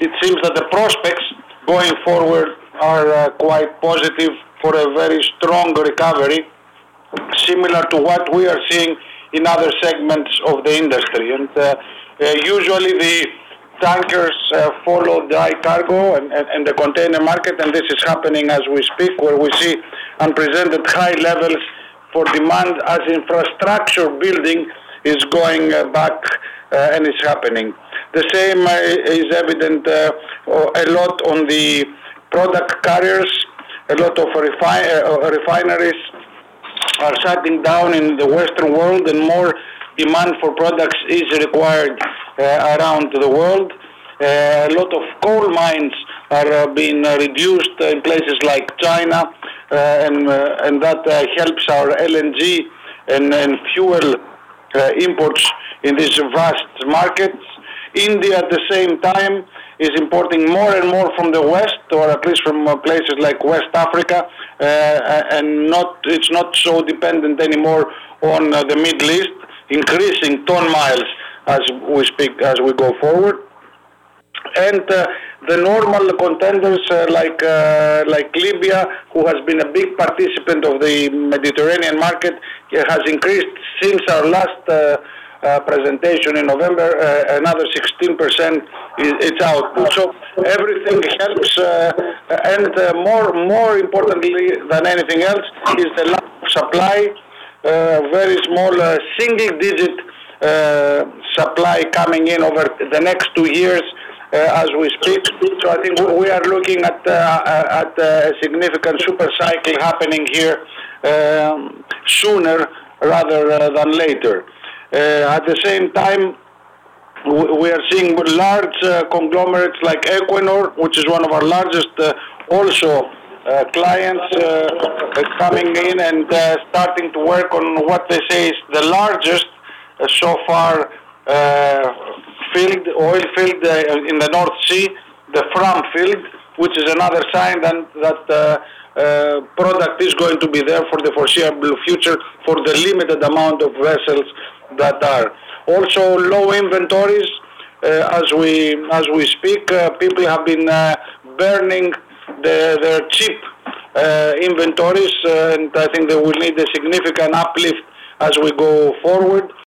it seems that the prospects going forward are uh, quite positive for a very strong recovery, similar to what we are seeing in other segments of the industry. And uh, uh, usually the tankers uh, follow dry cargo and, and, and, the container market, and this is happening as we speak, where we see unprecedented high levels for demand as infrastructure building is going uh, back uh, and is happening. The same uh, is evident uh, a lot on the product carriers, a lot of refi- refineries are shutting down in the Western world and more demand for products is required uh, around the world. Uh, a lot of coal mines are uh, being reduced in places like China, and, and that helps our LNG and, and fuel imports in these vast markets. India at the same time is importing more and more from the west, or at least from places like West Africa, uh, and not it's not so dependent anymore on uh, the Middle East increasing ton miles as we speak, as we go forward. And uh, the normal contenders uh, like uh, like Libya, who has been a big participant of the Mediterranean market, has increased since our last uh, uh, presentation in November. Uh, another 16% is its output. So everything helps, and more more importantly than anything else is the lack of supply uh, very small uh, single digit uh, supply coming in over the next two years as we speak. So I think we are looking at, at a significant super cycle happening here um, sooner rather than later. At the same time, we are seeing large uh, conglomerates like Equinor, which is one of our largest, uh, also uh, clients uh, coming in and uh, starting to work on what they say is the largest so far field, oil field in the North Sea, the Fram field, which is another sign that, that uh, product is going to be there for the foreseeable future for the limited amount of vessels that are. Also, low inventories. Uh, as we as we speak, uh, people have been burning the, their cheap uh, inventories, uh, and I think they will need a significant uplift as we go forward.